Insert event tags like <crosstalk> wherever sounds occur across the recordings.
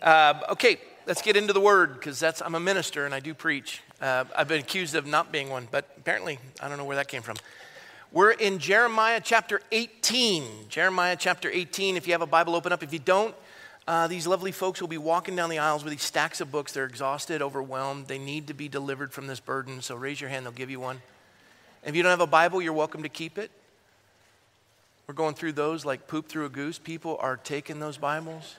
Uh, okay, let's get into the word because that's I'm a minister and I do preach. Uh, I've been accused of not being one, but apparently I don't know where that came from. We're in Jeremiah chapter 18. Jeremiah chapter 18. If you have a Bible, open up. If you don't, uh, these lovely folks will be walking down the aisles with these stacks of books. They're exhausted, overwhelmed. They need to be delivered from this burden. So raise your hand, they'll give you one. If you don't have a Bible, you're welcome to keep it. We're going through those like poop through a goose. People are taking those Bibles.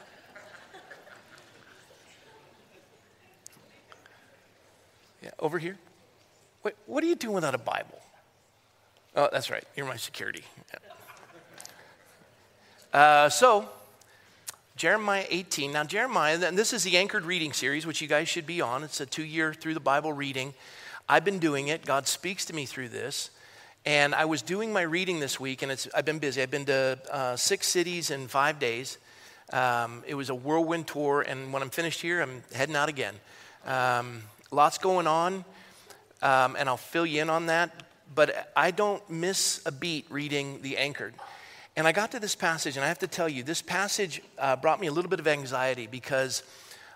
Yeah, over here. Wait, what are you doing without a Bible? Oh, that's right. You're my security. Yeah. Uh, so, Jeremiah 18. Now, Jeremiah, and this is the anchored reading series, which you guys should be on. It's a two year through the Bible reading. I've been doing it. God speaks to me through this. And I was doing my reading this week, and I've been busy. I've been to uh, six cities in five days. Um, it was a whirlwind tour, and when I'm finished here, I'm heading out again. Um, lots going on, um, and I'll fill you in on that. But I don't miss a beat reading The Anchored. And I got to this passage, and I have to tell you, this passage uh, brought me a little bit of anxiety because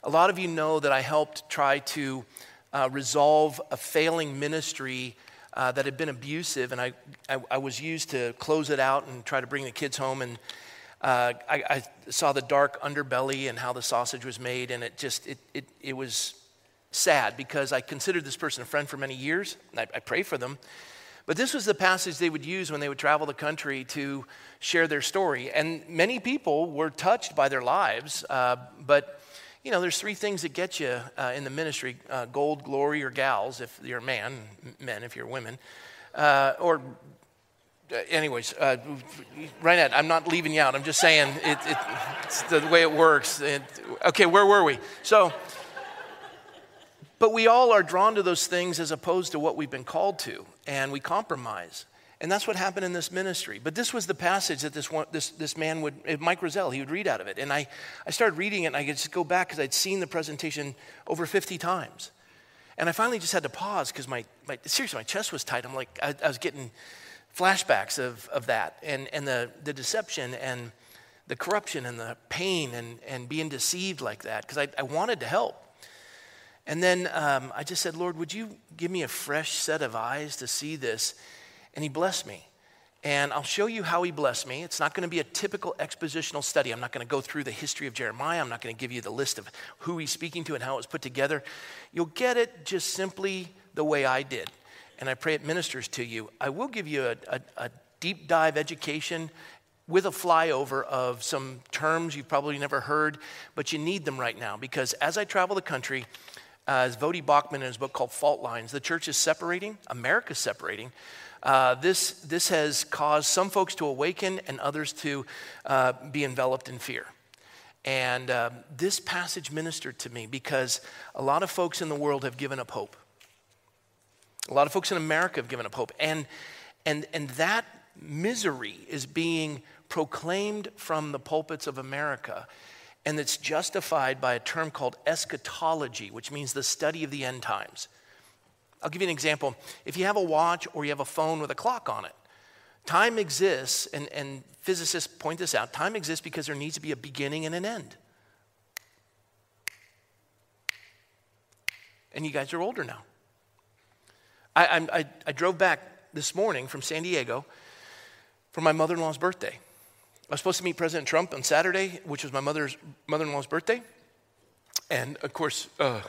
a lot of you know that I helped try to uh, resolve a failing ministry uh, that had been abusive, and I, I, I, was used to close it out and try to bring the kids home. And uh, I, I, saw the dark underbelly and how the sausage was made, and it just it, it, it was sad because I considered this person a friend for many years. I, I pray for them. But this was the passage they would use when they would travel the country to share their story. And many people were touched by their lives. Uh, but, you know, there's three things that get you uh, in the ministry uh, gold, glory, or gals if you're a man, men if you're women. Uh, or, uh, anyways, uh, right I'm not leaving you out. I'm just saying it, it, it's the way it works. It, okay, where were we? So, but we all are drawn to those things as opposed to what we've been called to, and we compromise. And that's what happened in this ministry. But this was the passage that this, one, this, this man would, Mike Roselle, he would read out of it. And I, I started reading it, and I could just go back because I'd seen the presentation over 50 times. And I finally just had to pause because my, my, seriously, my chest was tight. I'm like, I, I was getting flashbacks of, of that and, and the, the deception and the corruption and the pain and, and being deceived like that because I, I wanted to help. And then um, I just said, Lord, would you give me a fresh set of eyes to see this? And He blessed me. And I'll show you how He blessed me. It's not going to be a typical expositional study. I'm not going to go through the history of Jeremiah. I'm not going to give you the list of who He's speaking to and how it was put together. You'll get it just simply the way I did. And I pray it ministers to you. I will give you a, a, a deep dive education with a flyover of some terms you've probably never heard, but you need them right now because as I travel the country, uh, as Voddie Baucham in his book called Fault Lines. The church is separating, America's separating. Uh, this, this has caused some folks to awaken and others to uh, be enveloped in fear. And uh, this passage ministered to me because a lot of folks in the world have given up hope. A lot of folks in America have given up hope. And, and, and that misery is being proclaimed from the pulpits of America and it's justified by a term called eschatology, which means the study of the end times. I'll give you an example. If you have a watch or you have a phone with a clock on it, time exists, and, and physicists point this out time exists because there needs to be a beginning and an end. And you guys are older now. I, I, I drove back this morning from San Diego for my mother in law's birthday. I was supposed to meet President Trump on Saturday, which was my mother's mother-in-law's birthday, and of course, uh,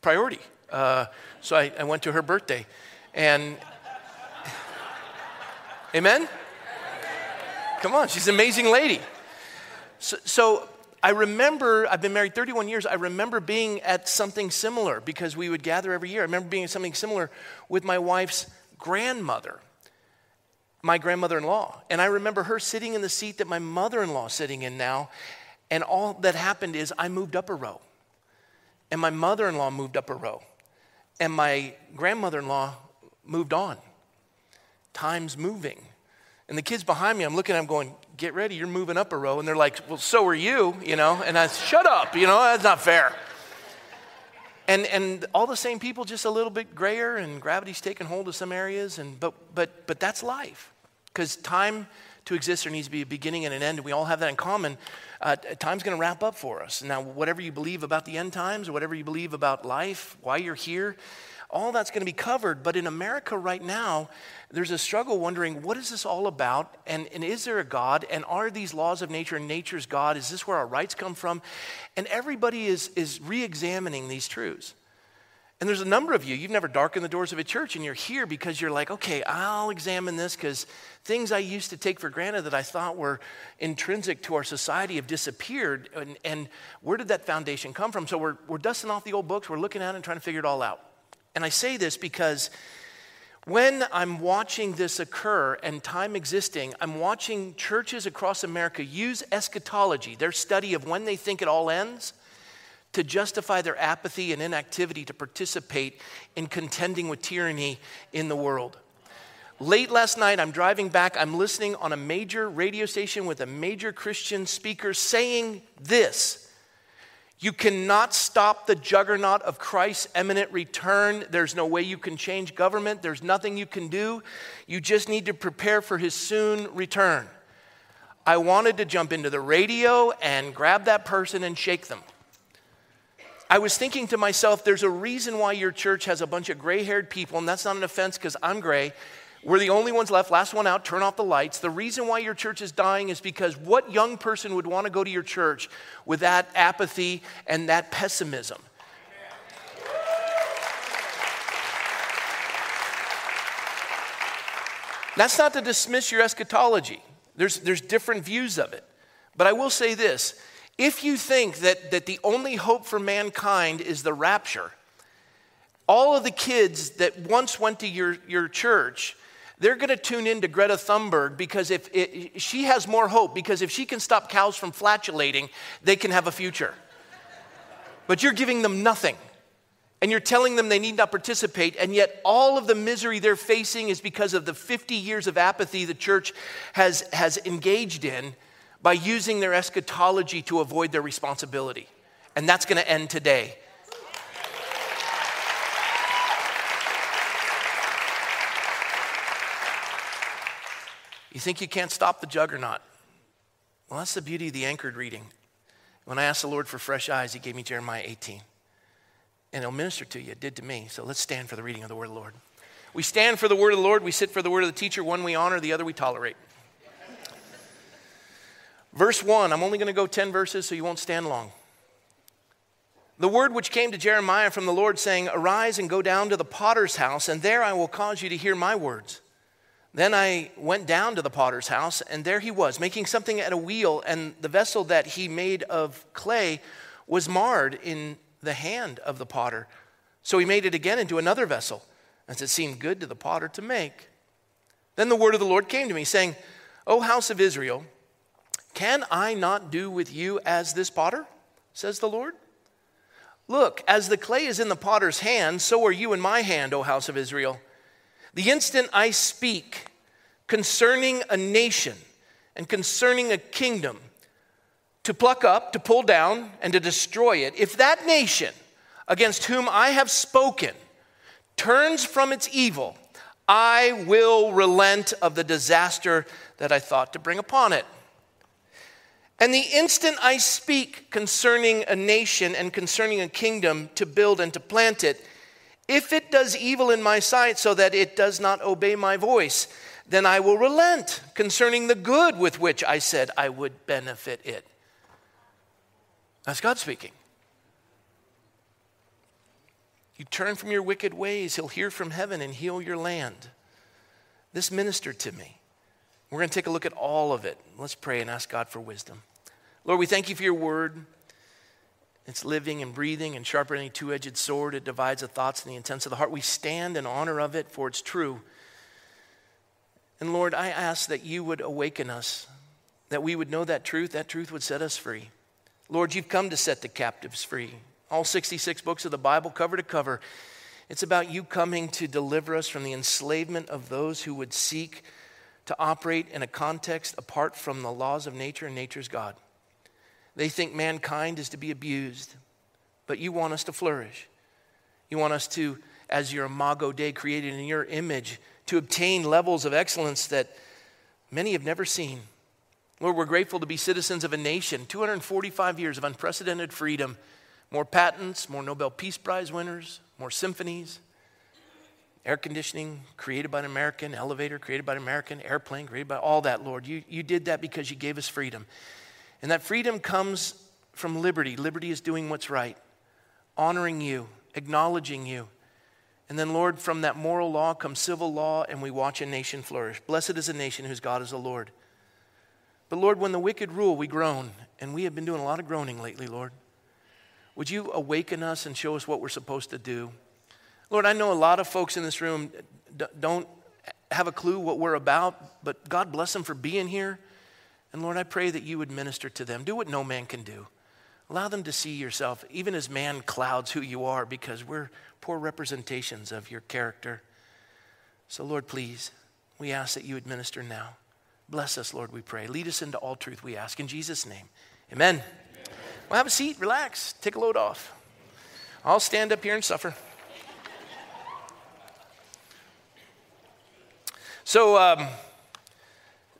priority. Uh, so I, I went to her birthday, and <laughs> Amen. Come on, she's an amazing lady. So, so, I remember, I've been married 31 years. I remember being at something similar because we would gather every year. I remember being at something similar with my wife's grandmother my grandmother in law. And I remember her sitting in the seat that my mother in law is sitting in now. And all that happened is I moved up a row. And my mother in law moved up a row. And my grandmother in law moved on. Time's moving. And the kids behind me, I'm looking at them going, Get ready, you're moving up a row. And they're like, Well, so are you, you know? And I Shut up, you know, that's not fair. And, and all the same people, just a little bit grayer, and gravity's taking hold of some areas, and, but, but, but that's life because time, to exist, there needs to be a beginning and an end. We all have that in common. Uh, time's going to wrap up for us. Now, whatever you believe about the end times, or whatever you believe about life, why you're here, all that's going to be covered. But in America right now, there's a struggle wondering what is this all about? And, and is there a God? And are these laws of nature and nature's God? Is this where our rights come from? And everybody is, is re examining these truths. And there's a number of you, you've never darkened the doors of a church, and you're here because you're like, okay, I'll examine this because things I used to take for granted that I thought were intrinsic to our society have disappeared. And, and where did that foundation come from? So we're, we're dusting off the old books, we're looking at it and trying to figure it all out. And I say this because when I'm watching this occur and time existing, I'm watching churches across America use eschatology, their study of when they think it all ends, to justify their apathy and inactivity to participate in contending with tyranny in the world. Late last night, I'm driving back. I'm listening on a major radio station with a major Christian speaker saying this you cannot stop the juggernaut of Christ's imminent return. There's no way you can change government. There's nothing you can do. You just need to prepare for his soon return. I wanted to jump into the radio and grab that person and shake them. I was thinking to myself, there's a reason why your church has a bunch of gray haired people, and that's not an offense because I'm gray. We're the only ones left. Last one out, turn off the lights. The reason why your church is dying is because what young person would want to go to your church with that apathy and that pessimism? That's not to dismiss your eschatology. There's, there's different views of it. But I will say this if you think that, that the only hope for mankind is the rapture, all of the kids that once went to your, your church they're going to tune in to Greta Thunberg because if it, she has more hope, because if she can stop cows from flatulating, they can have a future. But you're giving them nothing. And you're telling them they need not participate, and yet all of the misery they're facing is because of the 50 years of apathy the church has, has engaged in by using their eschatology to avoid their responsibility. And that's going to end today. You think you can't stop the juggernaut? Well, that's the beauty of the anchored reading. When I asked the Lord for fresh eyes, He gave me Jeremiah 18. And it'll minister to you. It did to me. So let's stand for the reading of the word of the Lord. We stand for the word of the Lord. We sit for the word of the teacher. One we honor, the other we tolerate. Verse 1, I'm only going to go 10 verses so you won't stand long. The word which came to Jeremiah from the Lord, saying, Arise and go down to the potter's house, and there I will cause you to hear my words. Then I went down to the potter's house, and there he was, making something at a wheel, and the vessel that he made of clay was marred in the hand of the potter. So he made it again into another vessel, as it seemed good to the potter to make. Then the word of the Lord came to me, saying, O house of Israel, can I not do with you as this potter? says the Lord. Look, as the clay is in the potter's hand, so are you in my hand, O house of Israel. The instant I speak concerning a nation and concerning a kingdom, to pluck up, to pull down, and to destroy it, if that nation against whom I have spoken turns from its evil, I will relent of the disaster that I thought to bring upon it. And the instant I speak concerning a nation and concerning a kingdom to build and to plant it, if it does evil in my sight so that it does not obey my voice, then I will relent concerning the good with which I said I would benefit it. That's God speaking. You turn from your wicked ways, He'll hear from heaven and heal your land. This ministered to me. We're going to take a look at all of it. Let's pray and ask God for wisdom. Lord, we thank you for your word. It's living and breathing and sharper than a two edged sword. It divides the thoughts and the intents of the heart. We stand in honor of it, for it's true. And Lord, I ask that you would awaken us, that we would know that truth. That truth would set us free. Lord, you've come to set the captives free. All 66 books of the Bible, cover to cover, it's about you coming to deliver us from the enslavement of those who would seek to operate in a context apart from the laws of nature and nature's God. They think mankind is to be abused, but you want us to flourish. You want us to, as your imago Dei created in your image, to obtain levels of excellence that, many have never seen. Lord, we're grateful to be citizens of a nation, 245 years of unprecedented freedom, more patents, more Nobel Peace Prize winners, more symphonies, air conditioning created by an American, elevator created by an American, airplane created by all that, Lord. You, you did that because you gave us freedom. And that freedom comes from liberty. Liberty is doing what's right, honoring you, acknowledging you. And then, Lord, from that moral law comes civil law, and we watch a nation flourish. Blessed is a nation whose God is the Lord. But, Lord, when the wicked rule, we groan, and we have been doing a lot of groaning lately, Lord. Would you awaken us and show us what we're supposed to do? Lord, I know a lot of folks in this room don't have a clue what we're about, but God bless them for being here. And Lord, I pray that you would minister to them. Do what no man can do. Allow them to see yourself, even as man clouds who you are, because we're poor representations of your character. So, Lord, please, we ask that you would minister now. Bless us, Lord, we pray. Lead us into all truth, we ask. In Jesus' name, amen. amen. Well, have a seat, relax, take a load off. I'll stand up here and suffer. So, um,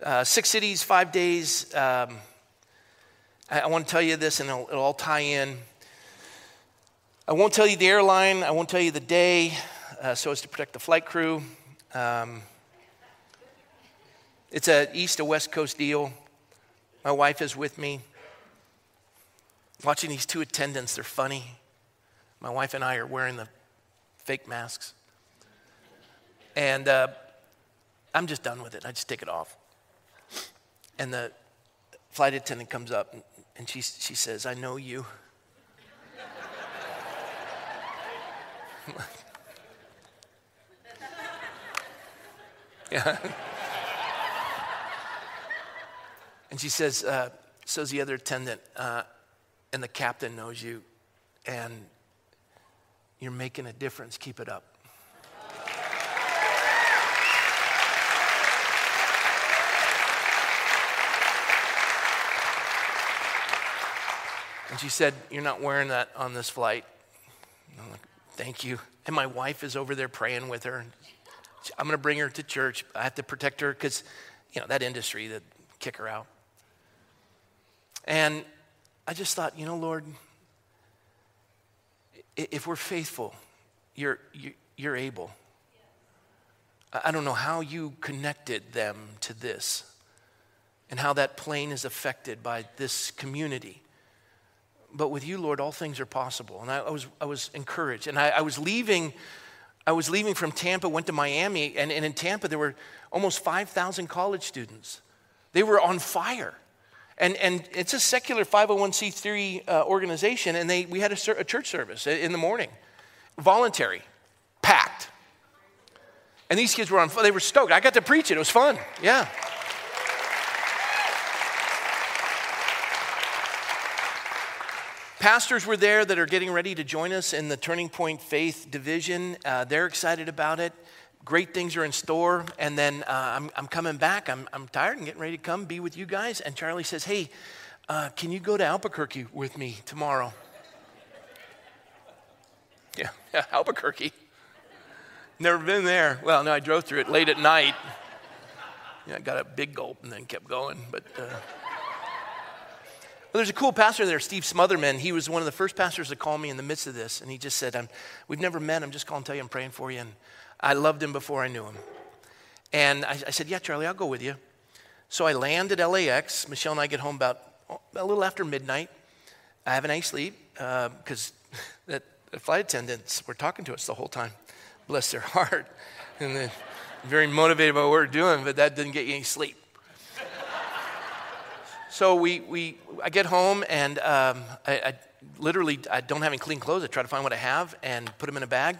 uh, six cities, five days. Um, I, I want to tell you this, and it'll, it'll, all tie in. I won't tell you the airline, I won't tell you the day, uh, so as to protect the flight crew. Um, it's an east to west coast deal. My wife is with me. Watching these two attendants, they're funny. My wife and I are wearing the fake masks. And uh, I'm just done with it. I just take it off. And the flight attendant comes up and she, she says, I know you. <laughs> yeah. and she says, uh, says the other attendant, uh, and the captain knows you, and you're making a difference. Keep it up. And she said, You're not wearing that on this flight. And I'm like, Thank you. And my wife is over there praying with her. I'm going to bring her to church. I have to protect her because, you know, that industry that kick her out. And I just thought, you know, Lord, if we're faithful, you're, you're able. I don't know how you connected them to this and how that plane is affected by this community. But with you, Lord, all things are possible. And I, I was, I was encouraged. And I, I, was leaving. I was leaving from Tampa, went to Miami, and, and in Tampa there were almost 5,000 college students. They were on fire. And, and it's a secular 501c3 uh, organization, and they, we had a, a church service in the morning, voluntary, packed. And these kids were on, they were stoked. I got to preach it, it was fun, yeah. Pastors were there that are getting ready to join us in the Turning Point Faith Division. Uh, they're excited about it. Great things are in store. And then uh, I'm, I'm coming back. I'm, I'm tired and getting ready to come be with you guys. And Charlie says, Hey, uh, can you go to Albuquerque with me tomorrow? <laughs> Yeah, yeah, Albuquerque. Never been there. Well, no, I drove through it late at night. Yeah, I got a big gulp and then kept going. But. Well, there's a cool pastor there, Steve Smothermon. He was one of the first pastors to call me in the midst of this. And he just said, We've never met. I'm just calling to tell you I'm praying for you. And I loved him before I knew him. And I, I said, Yeah, Charlie, I'll go with you. So I land at LAX. Michelle and I get home about a little after midnight. I have a nice sleep because uh, <laughs> the flight attendants were talking to us the whole time. Bless their <laughs> heart. And they're very motivated by what we're doing, but that didn't get you any sleep. So we, we, I get home and um, I, I, literally I don't have any clean clothes. I try to find what I have and put them in a bag.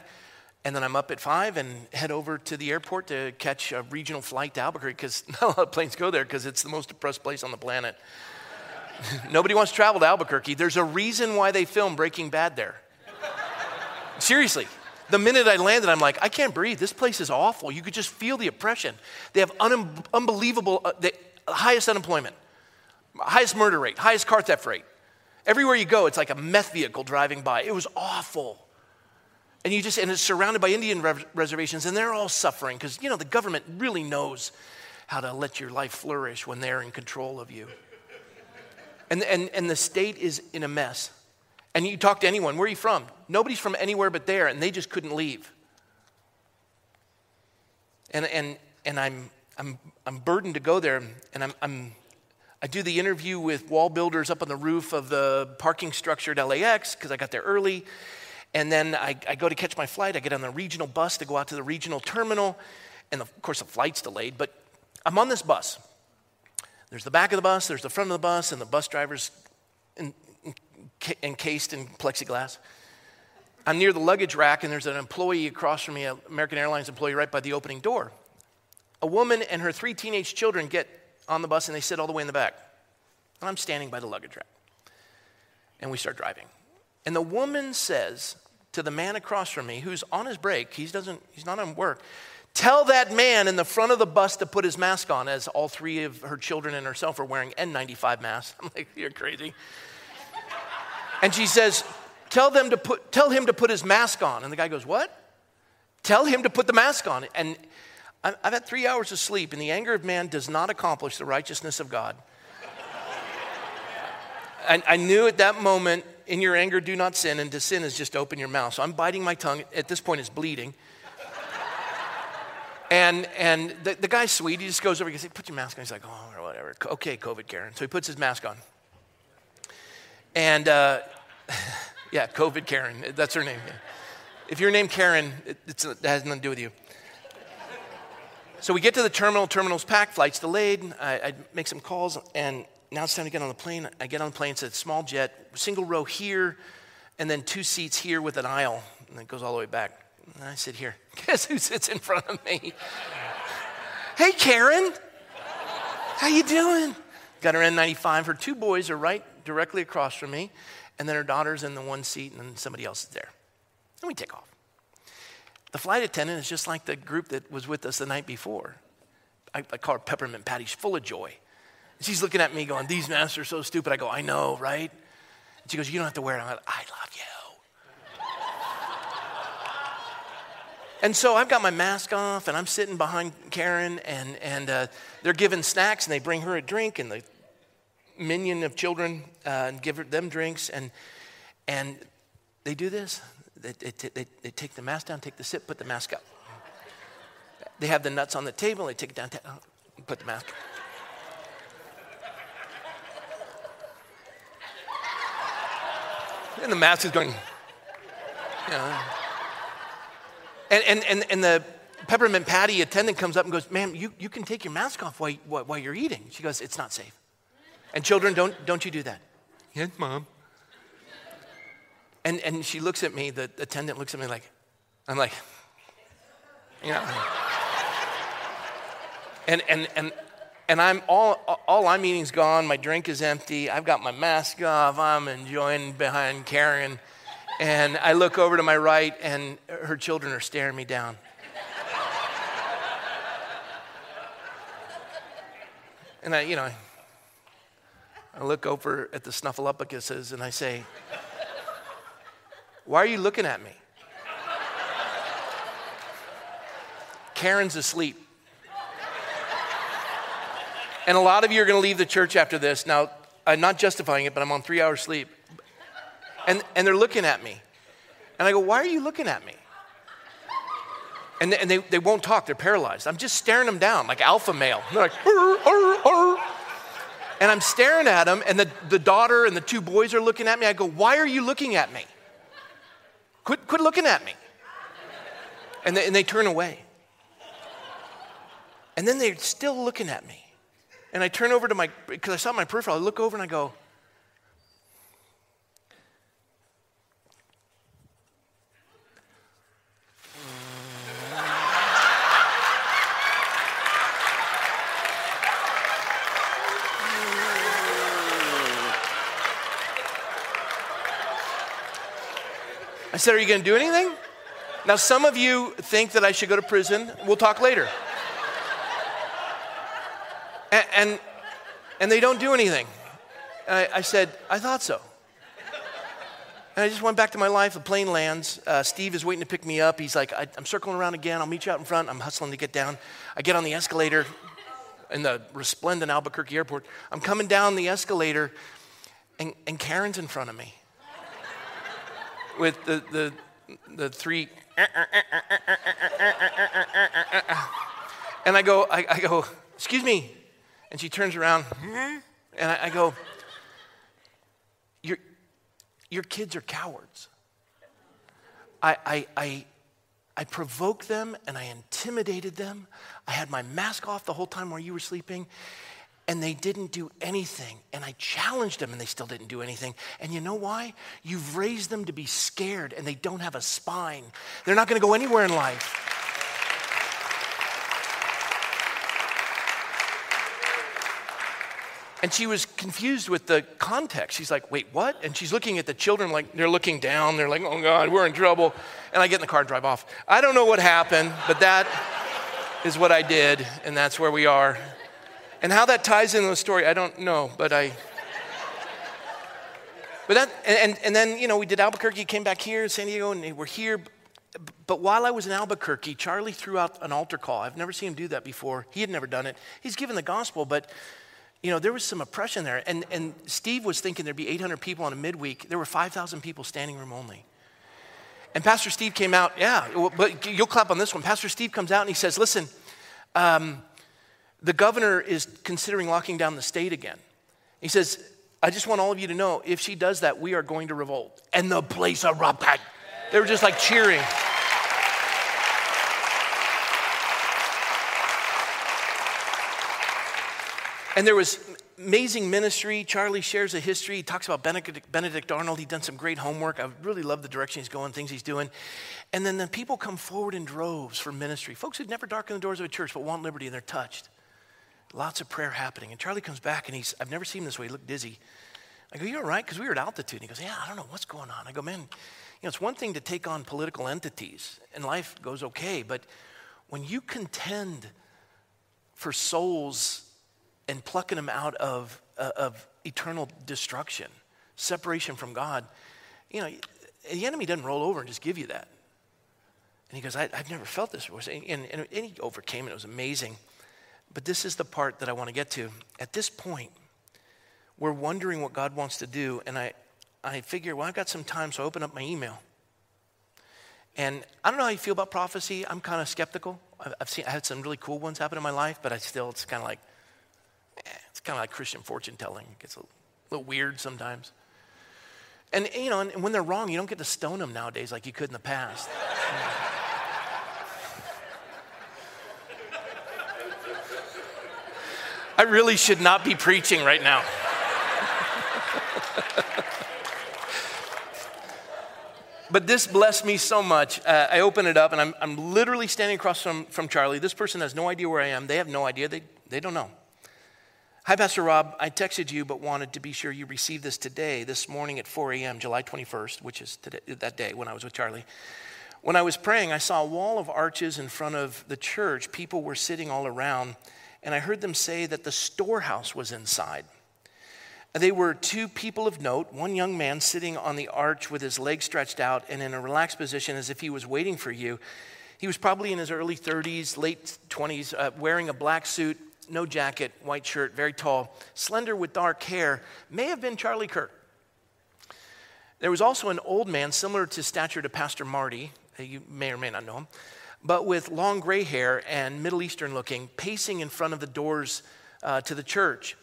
And then I'm up at five and head over to the airport to catch a regional flight to Albuquerque because <laughs> not a lot of planes go there because it's the most depressed place on the planet. <laughs> Nobody wants to travel to Albuquerque. There's a reason why they film Breaking Bad there. Seriously. The minute I landed, I'm like, I can't breathe. This place is awful. You could just feel the oppression. They have un- unbelievable, uh, the highest unemployment. Highest murder rate, highest car theft rate. Everywhere you go, it's like a meth vehicle driving by. It was awful. And you just, and it's surrounded by Indian reservations, and they're all suffering because, you know, the government really knows how to let your life flourish when they're in control of you. And, and, and the state is in a mess. And you talk to anyone, where are you from? Nobody's from anywhere but there, and they just couldn't leave. And, and, and I'm, I'm, I'm burdened to go there, and I'm, I'm, I do the interview with WallBuilders up on the roof of the parking structure at LAX because I got there early. And then I, I, go to catch my flight. I get on the regional bus to go out to the regional terminal. And of course, the flight's delayed, but I'm on this bus. There's the back of the bus, there's the front of the bus, and the bus driver's in, in, encased in plexiglass. I'm near the luggage rack, and there's an employee across from me, an American Airlines employee, right by the opening door. A woman and her three teenage children get on the bus, and they sit all the way in the back. And I'm standing by the luggage rack. And we start driving. And the woman says to the man across from me, who's on his break, he doesn't, he's not on work, Tell that man in the front of the bus to put his mask on, as all three of her children and herself are wearing N95 masks. <laughs> I'm like, You're crazy. and she says, Tell, them to put, tell him to put his mask on. And the guy goes, What? Tell him to put the mask on. And I've had three hours of sleep, and the anger of man does not accomplish the righteousness of God. I, I knew at that moment, in your anger, do not sin, and to sin is just open your mouth. So I'm biting my tongue. At this point, it's bleeding. And, and the, the guy's sweet. He just goes over he says, Put your mask on. He's like, Oh, or whatever. Okay, COVID Karen. So he puts his mask on. And uh, <laughs> yeah, COVID Karen. That's her name. If you're named Karen, it, it has nothing to do with you. So we get to the terminal. Terminal's packed. Flight's delayed. I, I make some calls. And now it's time to get on the plane. I get on the plane. It's a small jet, single row here, and then two seats here with an aisle. And it goes all the way back. And I sit here. <laughs> Guess who sits in front of me? hey, Karen. How you doing? Got her N95. Her two boys are right directly across from me, and then her daughter's in the one seat, and then somebody else is there. And we take off. The flight attendant is just like the group that was with us the night before. I, I call her Peppermint Patty. She's full of joy. she's looking at me going, These masks are so stupid. I go, I know, right? And she goes, You don't have to wear it. I'm like, I love you. And so I've got my mask off and I'm sitting behind Karen and, and uh, they're giving snacks and they bring her a drink and the minion of children uh, and give them drinks and, and they do this. They, they, they, they, take the mask down, take the sip, put the mask up. They have the nuts on the table, they take it down, uh, put the mask And the mask is going, know, and, and, and, and the peppermint patty attendant comes up and goes, Ma'am, you, you can take your mask off while, while you're eating. She goes, It's not safe. And children, don't, don't you do that. Yes, mom. And, and she looks at me, the attendant looks at me like, I'm like, you know. and, and, and, and I'm all, all I'm eating's gone. My drink is empty. I've got my mask off. I'm enjoying behind Karen. And I look over to my right, and her children are staring me down. and I, you know, I look over at the snuffleupaguses and I say, Why are you looking at me? Karen's asleep. And a lot of you are going to leave the church after this. Now, I'm not justifying it, but I'm on three hours sleep. And, and they're looking at me. And I go, Why are you looking at me? And, they, and they, they won't talk, they're paralyzed. I'm just staring them down like alpha male. And they're like, arr, arr. And I'm staring at them, and the, the daughter and the two boys are looking at me. I go, Why are you looking at me? Quit, quit looking at me. And they, and they turn away. And then they're still looking at me. And I turn over to my, because I saw my peripheral, I look over and I go, said, Are you going to do anything? Now, some of you think that I should go to prison. We'll talk later. And, and, and they don't do anything. I, I, said, I thought so. And I just went back to my life. The plane lands. Uh, Steve is waiting to pick me up. He's like, I, am circling around again. I'll meet you out in front. I'm hustling to get down. I get on the escalator. in the resplendent Albuquerque airport. I'm coming down the escalator, and, and Karen's in front of me with the, the, the three. And I go, I, I go, excuse me. And she turns around, and I, I go, your, your kids are cowards. I, I, I, I provoked them and I intimidated them. I had my mask off the whole time while you were sleeping, and they didn't do anything. And I challenged them, and they still didn't do anything. And you know why? You've raised them to be scared, and they don't have a spine. They're not going to go anywhere in life. And she was confused with the context. She's like, wait, what? And she's looking at the children like they're looking down. They're like, oh God, we're in trouble. And I get in the car and drive off. I don't know what happened, but that is what I did, and that's where we are. And how that ties into the story, I don't know, but I. But that, and, and then, you know, we did Albuquerque, came back here, San Diego, and we're here. But while I was in Albuquerque, Charlie threw out an altar call. I've never seen him do that before. He had never done it. He's given the gospel, but you know, there was some oppression there. And, and Steve was thinking there'd be 800 people on a midweek. There were 5,000 people standing room only. And Pastor Steve came out, yeah, but you'll clap on this one. Pastor Steve comes out and he says, listen, um, the governor is considering locking down the state again. He says, I just want all of you to know if she does that, we are going to revolt. And the place erupted. They were just like cheering. And there was amazing ministry. Charlie shares a history. He talks about Benedict, Benedict Arnold. He'd done some great homework. I really love the direction he's going, things he's doing. And then the people come forward in droves for ministry. Folks who'd never darkened the doors of a church but want liberty and they're touched. Lots of prayer happening. And Charlie comes back and he's, I've never seen him this way. He looked dizzy. I go, You all right? Because we were at altitude. And he goes, Yeah, I don't know what's going on. I go, Man, you know, it's one thing to take on political entities and life goes okay. But when you contend for souls and plucking them out of, uh, of eternal destruction, separation from God. You know, the enemy doesn't roll over and just give you that. And he goes, I, have never felt this before. And, and, and he overcame it. It was amazing. But this is the part that I want to get to. At this point, we're wondering what God wants to do. And I, I figure, well, I've got some time, so I open up my email. And I don't know how you feel about prophecy. I'm kind of skeptical. I've, seen, I had some really cool ones happen in my life, but I still, it's kind of like, eh, it's kind of like Christian fortune telling. It gets a little weird sometimes. And, you know, and when they're wrong, you don't get to stone them nowadays like you could in the past. I really should not be preaching right now. but this blessed me so much. Uh, I open it up and I'm, I'm literally standing across from, from Charlie. This person has no idea where I am. They have no idea. They, they don't know. Hi, Pastor Rob. I texted you, but wanted to be sure you received this today, this morning at 4 a.m., July 21st, which is today, that day when I was with Charlie. When I was praying, I saw a wall of arches in front of the church. People were sitting all around, and I heard them say that the storehouse was inside. They were two people of note, one young man sitting on the arch with his legs stretched out and in a relaxed position as if he was waiting for you. He was probably in his early 30s, late 20s, uh, wearing a black suit no jacket, white shirt, very tall, slender with dark hair, may have been Charlie Kirk. There was also an old man similar to stature to Pastor Marty, you may or may not know him, but with long gray hair and Middle Eastern looking, pacing in front of the doors uh, to the church.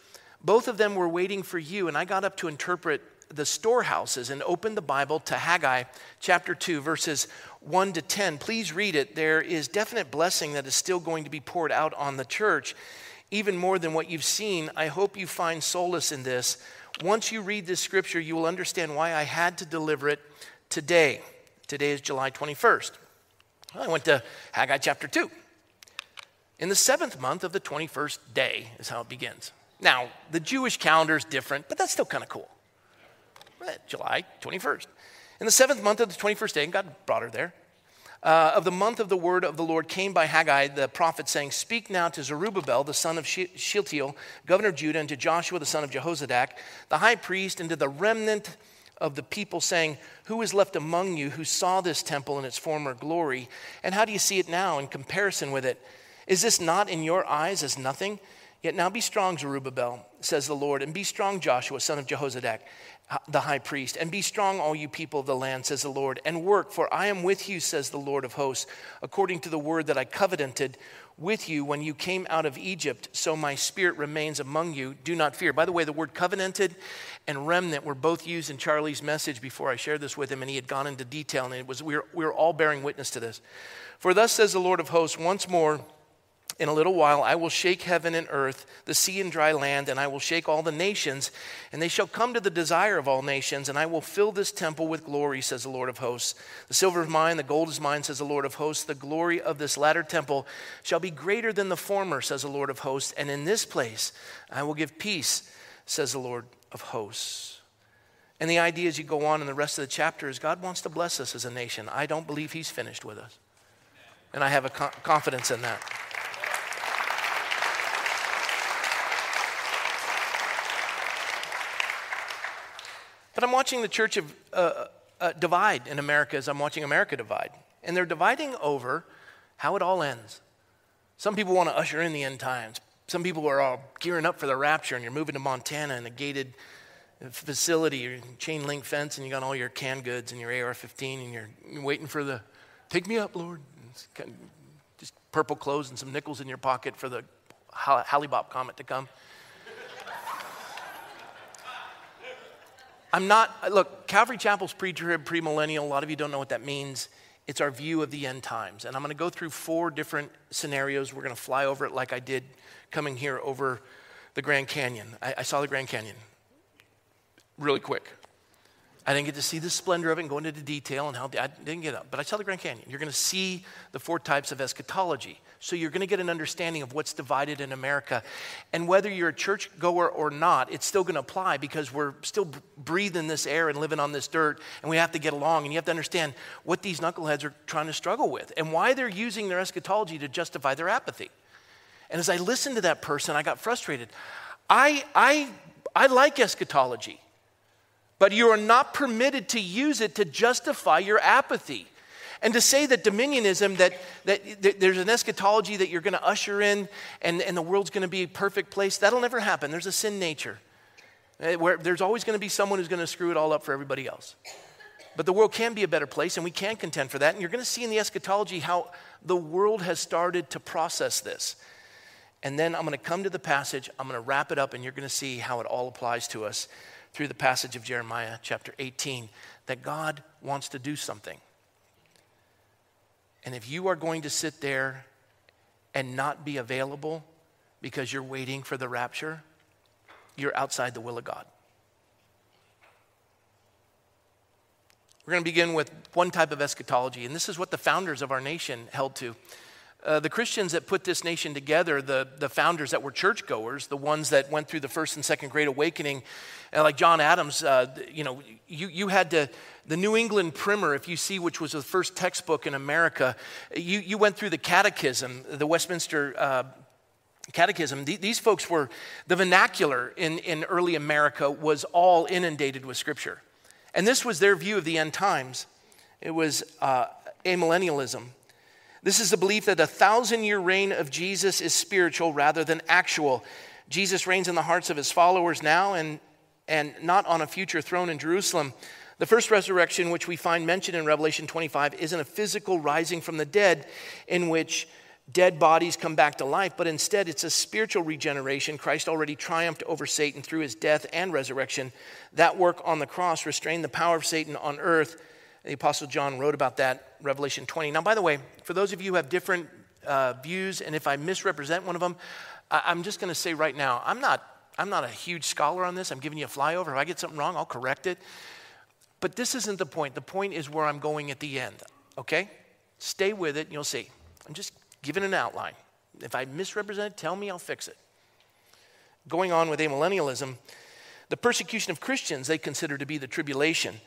Both of them were waiting for you, and I got up to interpret the storehouses and opened the Bible to Haggai chapter 2, verses 1 to 10. Please read it. There is definite blessing that is still going to be poured out on the church even more than what you've seen, I hope you find solace in this. Once you read this scripture, you will understand why I had to deliver it today. Today is July 21st. I went to Haggai chapter 2. In the seventh month of the 21st day is how it begins. Now, the Jewish calendar is different, but that's still kind of cool. July 21st. In the seventh month of the 21st day, and God brought her there, uh, of the month of the word of the Lord came by Haggai the prophet, saying, Speak now to Zerubbabel, the son of Shealtiel, governor of Judah, and to Joshua, the son of Jehozadak, the high priest, and to the remnant of the people, saying, Who is left among you who saw this temple in its former glory? And how do you see it now in comparison with it? Is this not in your eyes as nothing? Yet now be strong, Zerubbabel, says the Lord, and be strong, Joshua, son of Jehozadak, the high priest, and be strong, all you people of the land, says the Lord, and work, for I am with you, says the Lord of hosts, according to the word that I covenanted with you when you came out of Egypt, so my spirit remains among you. Do not fear. By the way, the word covenanted and remnant were both used in Charlie's message before I shared this with him, and he had gone into detail, and it was we were, we were all bearing witness to this. For thus says the Lord of hosts, once more, in a little while, I will shake heaven and earth, the sea and dry land, and I will shake all the nations, and they shall come to the desire of all nations, and I will fill this temple with glory, says the Lord of hosts. The silver is mine, the gold is mine, says the Lord of hosts. The glory of this latter temple shall be greater than the former, says the Lord of hosts. And in this place I will give peace, says the Lord of hosts. And the idea as you go on in the rest of the chapter is God wants to bless us as a nation. I don't believe He's finished with us. And I have a confidence in that. But I'm watching the church of, uh, uh, divide in America as I'm watching America divide. And they're dividing over how it all ends. Some people want to usher in the end times. Some people are all gearing up for the rapture, and you're moving to Montana in a gated facility, or chain link fence, and you got all your canned goods and your AR 15, and you're waiting for the, take me up, Lord. Kind of just purple clothes and some nickels in your pocket for the Hale-Bopp comet to come. I'm not, look, Calvary Chapel's pre trib, premillennial. A lot of you don't know what that means. It's our view of the end times. And I'm going to go through four different scenarios. We're going to fly over it like I did coming here over the Grand Canyon. I, I saw the Grand Canyon really quick. I didn't get to see the splendor of it and go into the detail and how I didn't get up, but I saw the Grand Canyon. You're going to see the four types of eschatology. So you're going to get an understanding of what's divided in America. And whether you're a church goer or not, it's still going to apply because we're still breathing this air and living on this dirt, and we have to get along. And you have to understand what these knuckleheads are trying to struggle with and why they're using their eschatology to justify their apathy. And as I listened to that person, I got frustrated. I, I, I like eschatology, but you are not permitted to use it to justify your apathy. And to say that dominionism, that, that, there's an eschatology that you're going to usher in and, and the world's going to be a perfect place, that'll never happen. There's a sin nature eh, where there's always going to be someone who's going to screw it all up for everybody else. But the world can be a better place, and we can contend for that. And you're going to see in the eschatology how the world has started to process this. And then I'm going to come to the passage, I'm going to wrap it up, and you're going to see how it all applies to us through the passage of Jeremiah chapter 18 that God wants to do something. And if you are going to sit there and not be available because you're waiting for the rapture, you're outside the will of God. We're going to begin with one type of eschatology, and this is what the founders of our nation held to. Uh, the Christians that put this nation together, the, the founders that were churchgoers, the ones that went through the first and second great awakening, uh, like John Adams, uh, you know, you, you had to, the New England Primer, if you see, which was the first textbook in America, you, you went through the catechism, the Westminster uh, Catechism. These folks were, the vernacular in, in early America was all inundated with Scripture. And this was their view of the end times. It was uh, amillennialism. This is the belief that a thousand year reign of Jesus is spiritual rather than actual. Jesus reigns in the hearts of his followers now and, and not on a future throne in Jerusalem. The first resurrection, which we find mentioned in Revelation 25, isn't a physical rising from the dead in which dead bodies come back to life, but instead it's a spiritual regeneration. Christ already triumphed over Satan through his death and resurrection. That work on the cross restrained the power of Satan on earth. The Apostle John wrote about that, Revelation 20. Now, by the way, for those of you who have different uh, views, and if I misrepresent one of them, I- I'm just going to say right now, I'm not, I'm not a huge scholar on this. I'm giving you a flyover. If I get something wrong, I'll correct it. But this isn't the point. The point is where I'm going at the end, okay? Stay with it and you'll see. I'm just giving an outline. If I misrepresent it, tell me, I'll fix it. Going on with amillennialism, the persecution of Christians they consider to be the tribulation.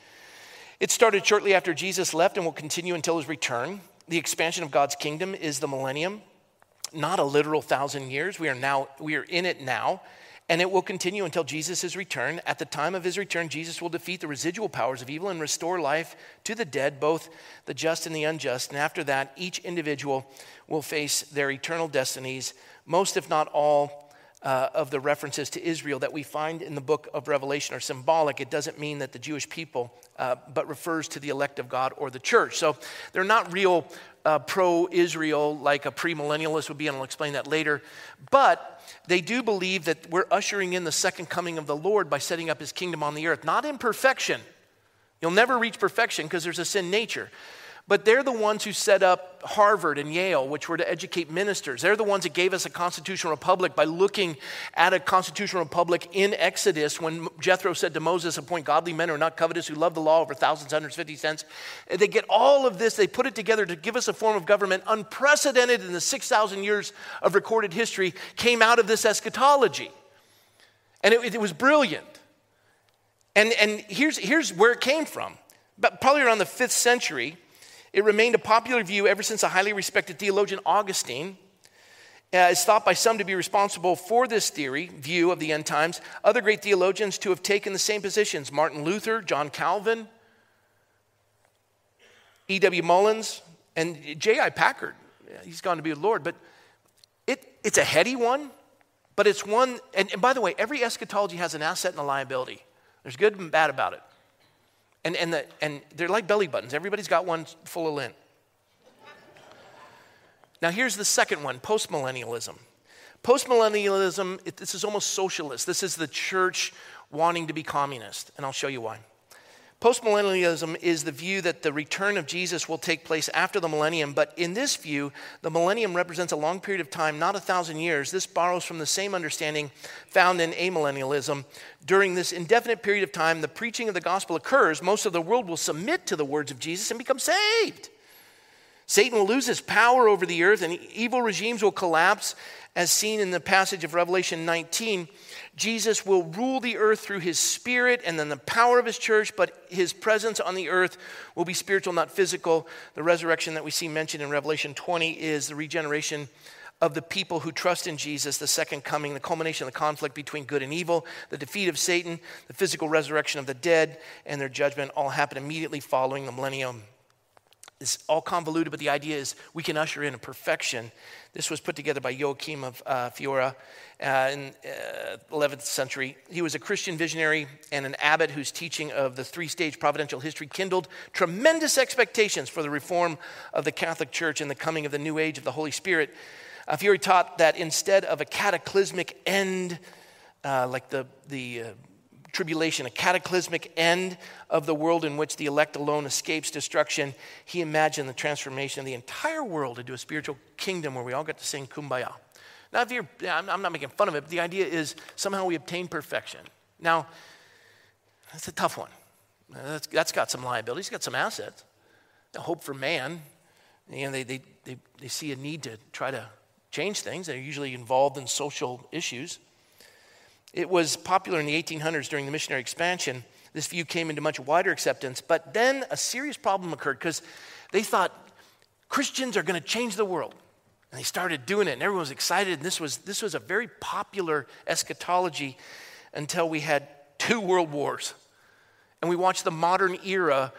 It started shortly after Jesus left and will continue until his return. The expansion of God's kingdom is the millennium, not a literal thousand years. We are now we are in it now and it will continue until Jesus' return. At the time of his return, Jesus will defeat the residual powers of evil and restore life to the dead, both the just and the unjust. And after that, each individual will face their eternal destinies. Most, if not all, uh, of the references to Israel that we find in the book of Revelation are symbolic. It doesn't mean that the Jewish people, uh, but refers to the elect of God or the church. So they're not real uh, pro Israel like a premillennialist would be, and I'll explain that later. But they do believe that we're ushering in the second coming of the Lord by setting up his kingdom on the earth, not in perfection. You'll never reach perfection because there's a sin nature. But they're the ones who set up Harvard and Yale, which were to educate ministers. They're the ones that gave us a constitutional republic by looking at a constitutional republic in Exodus when Jethro said to Moses, Appoint godly men who are not covetous, who love the law over thousands, hundreds, fifty cents. And they get all of this, they put it together to give us a form of government unprecedented in the 6,000 years of recorded history, came out of this eschatology. And it, it was brilliant. And, and here's, here's where it came from. But probably around the fifth century, it remained a popular view ever since a highly respected theologian, Augustine, uh, is thought by some to be responsible for this theory, view of the end times. Other great theologians to have taken the same positions Martin Luther, John Calvin, E.W. Mullins, and J.I. Packer. He's gone to be with Lord. But it, it's a heady one, but it's one, and, and by the way, every eschatology has an asset and a liability. There's good and bad about it. And, and, the, and they're like belly buttons. Everybody's got one full of lint. Now, here's the second one postmillennialism. Postmillennialism, this is almost socialist. This is the church wanting to be communist, and I'll show you why. Postmillennialism is the view that the return of Jesus will take place after the millennium, but in this view, the millennium represents a long period of time, not a thousand years. This borrows from the same understanding found in amillennialism. During this indefinite period of time, the preaching of the gospel occurs. Most of the world will submit to the words of Jesus and become saved. Satan will lose his power over the earth, and evil regimes will collapse, as seen in the passage of Revelation 19. Jesus will rule the earth through his spirit and then the power of his church, but his presence on the earth will be spiritual, not physical. The resurrection that we see mentioned in Revelation 20 is the regeneration of the people who trust in Jesus, the second coming, the culmination of the conflict between good and evil, the defeat of Satan, the physical resurrection of the dead, and their judgment all happen immediately following the millennium. It's all convoluted, but the idea is we can usher in a perfection. This was put together by Joachim of uh, Fiore uh, in uh, 11th century. He was a Christian visionary and an abbot whose teaching of the three stage providential history kindled tremendous expectations for the reform of the Catholic Church and the coming of the new age of the Holy Spirit. Uh, Fiore taught that instead of a cataclysmic end, uh, like the, the uh, tribulation, a cataclysmic end of the world in which the elect alone escapes destruction, he imagined the transformation of the entire world into a spiritual kingdom where we all get to sing kumbaya. Now, if you're, I'm not making fun of it, but the idea is somehow we obtain perfection. Now, that's a tough one. That's, that's got some liabilities, got some assets. The hope for man, you know, they, they, they, they see a need to try to change things. They're usually involved in social issues. It was popular in the 1800s during the missionary expansion. This view came into much wider acceptance, but then a serious problem occurred because they thought Christians are going to change the world. And they started doing it, and everyone was excited. And this was, this was a very popular eschatology until we had two world wars. And we watched the modern era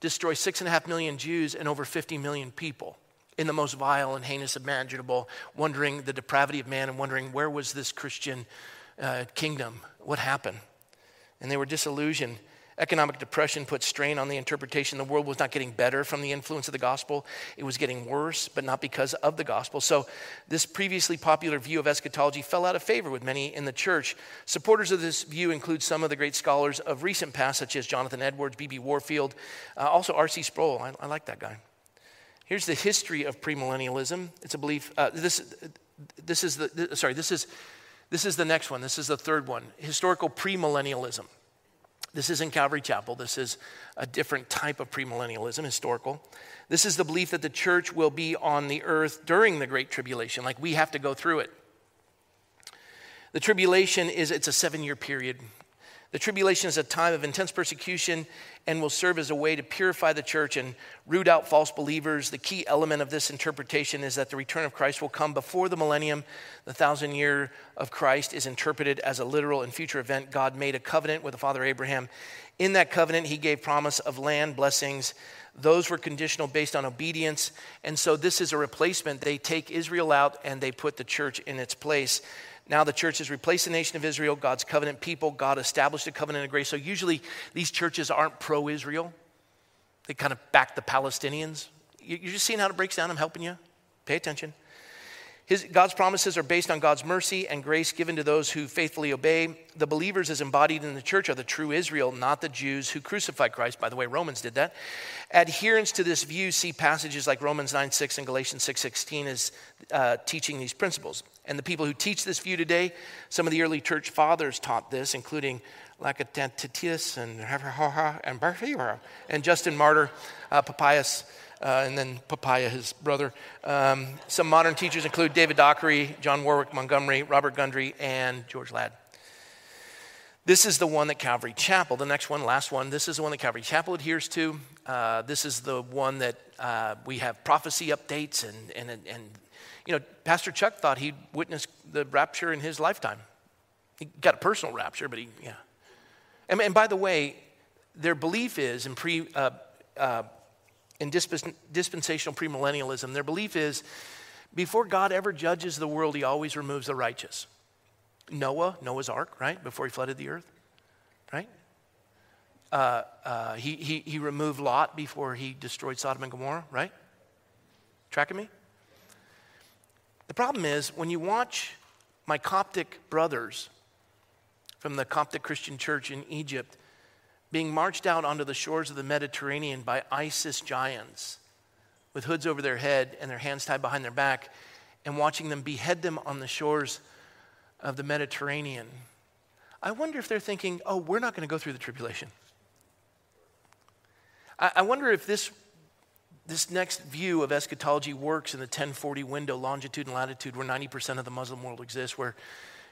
destroy six and a half million Jews and over 50 million people in the most vile and heinous imaginable, wondering the depravity of man and wondering where was this Christian uh, kingdom? What happened? And they were disillusioned. Economic depression put strain on the interpretation. The world was not getting better from the influence of the gospel, it was getting worse, but not because of the gospel. So, this previously popular view of eschatology fell out of favor with many in the church. Supporters of this view include some of the great scholars of recent past, such as Jonathan Edwards, B.B. Warfield, uh, also R.C. Sproul. I, I, like that guy. Here's the history of premillennialism. It's a belief. Uh, this, this is the, sorry, this is, this is the next one. This is the third one. Historical premillennialism. This isn't Calvary Chapel. This is a different type of premillennialism, historical. This is the belief that the church will be on the earth during the Great Tribulation, like we have to go through it. The tribulation is it's a seven year period. The tribulation is a time of intense persecution and will serve as a way to purify the church and root out false believers. The key element of this interpretation is that the return of Christ will come before the millennium. The thousand year of Christ is interpreted as a literal and future event. God made a covenant with the father Abraham. In that covenant, he gave promise of land blessings. Those were conditional based on obedience. And so this is a replacement. They take Israel out and they put the church in its place. Now the church has replaced the nation of Israel, God's covenant people. God established a covenant of grace. So usually these churches aren't pro Israel, they kind of back the Palestinians. You're just seeing how it breaks down. I'm helping you. Pay attention. His, God's promises are based on God's mercy and grace given to those who faithfully obey. The believers, as embodied in the church, are the true Israel, not the Jews who crucified Christ. By the way, Romans did that. Adherence to this view see passages like Romans 9 6 and Galatians 6 16 as uh, teaching these principles. And the people who teach this view today, some of the early church fathers taught this, including Lactantius and and and Justin Martyr, uh, Papias uh, and then Papaya, his brother. Um, some modern teachers include David Dockery, John Warwick Montgomery, Robert Gundry, and George Ladd. This is the one that Calvary Chapel, the next one, last one, this is the one that Calvary Chapel adheres to. Uh, this is the one that uh, we have prophecy updates, and, and, and, you know, Pastor Chuck thought he'd witnessed the rapture in his lifetime. He got a personal rapture, but he, yeah. And, and by the way, their belief is in pre, uh, uh in dispensational premillennialism, their belief is before God ever judges the world, he always removes the righteous. Noah, Noah's ark, right? Before he flooded the earth, right? Uh, uh, he, he, he removed Lot before he destroyed Sodom and Gomorrah, right? Tracking me? The problem is when you watch my Coptic brothers from the Coptic Christian church in Egypt being marched out onto the shores of the Mediterranean by ISIS giants with hoods over their head and their hands tied behind their back, and watching them behead them on the shores of the Mediterranean. I wonder if they're thinking, oh, we're not going to go through the tribulation. I, wonder if this, this next view of eschatology works in the 1040 window, longitude and latitude, where 90% of the Muslim world exists, where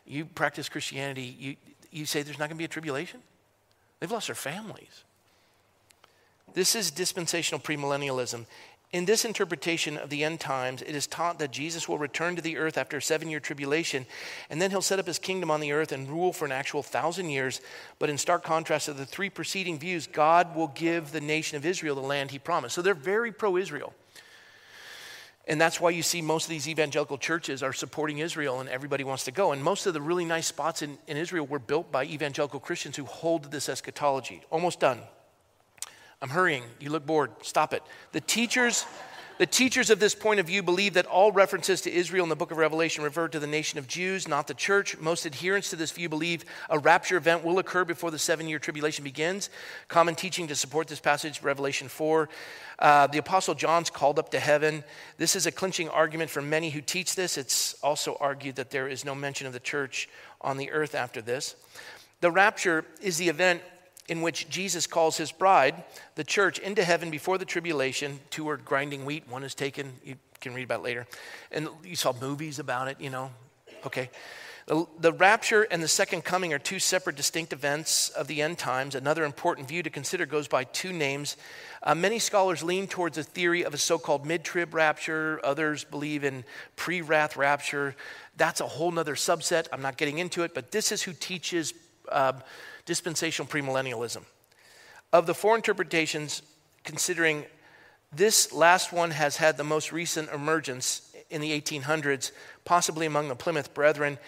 you practice Christianity, you, you say there's not going to be a tribulation? They've lost their families. This is dispensational premillennialism. In this interpretation of the end times, it is taught that Jesus will return to the earth after a seven year tribulation, and then he'll set up his kingdom on the earth and rule for an actual thousand years. But in stark contrast to the three preceding views, God will give the nation of Israel the land he promised. So they're very pro Israel. And that's why you see most of these evangelical churches are supporting Israel and everybody wants to go. And most of the really nice spots in, in Israel were built by evangelical Christians who hold this eschatology. Almost done. I'm hurrying. You look bored. Stop it. The teachers the teachers of this point of view believe that all references to Israel in the book of Revelation refer to the nation of Jews, not the church. Most adherents to this view believe a rapture event will occur before the seven year tribulation begins. Common teaching to support this passage, Revelation 4. Uh, the Apostle John's called up to heaven. This is a clinching argument for many who teach this. It's also argued that there is no mention of the church on the earth after this. The rapture is the event in which Jesus calls his bride, the church, into heaven before the tribulation. Two are grinding wheat, one is taken. You can read about later. And you saw movies about it, you know. Okay. The, the rapture and the second coming are two separate, distinct events of the end times. Another important view to consider goes by two names. Uh, many scholars lean towards a theory of a so called mid trib rapture, others believe in pre wrath rapture. That's a whole other subset. I'm not getting into it, but this is who teaches. Uh, dispensational premillennialism. Of the four interpretations, considering this last one has had the most recent emergence in the 1800s, possibly among the Plymouth Brethren.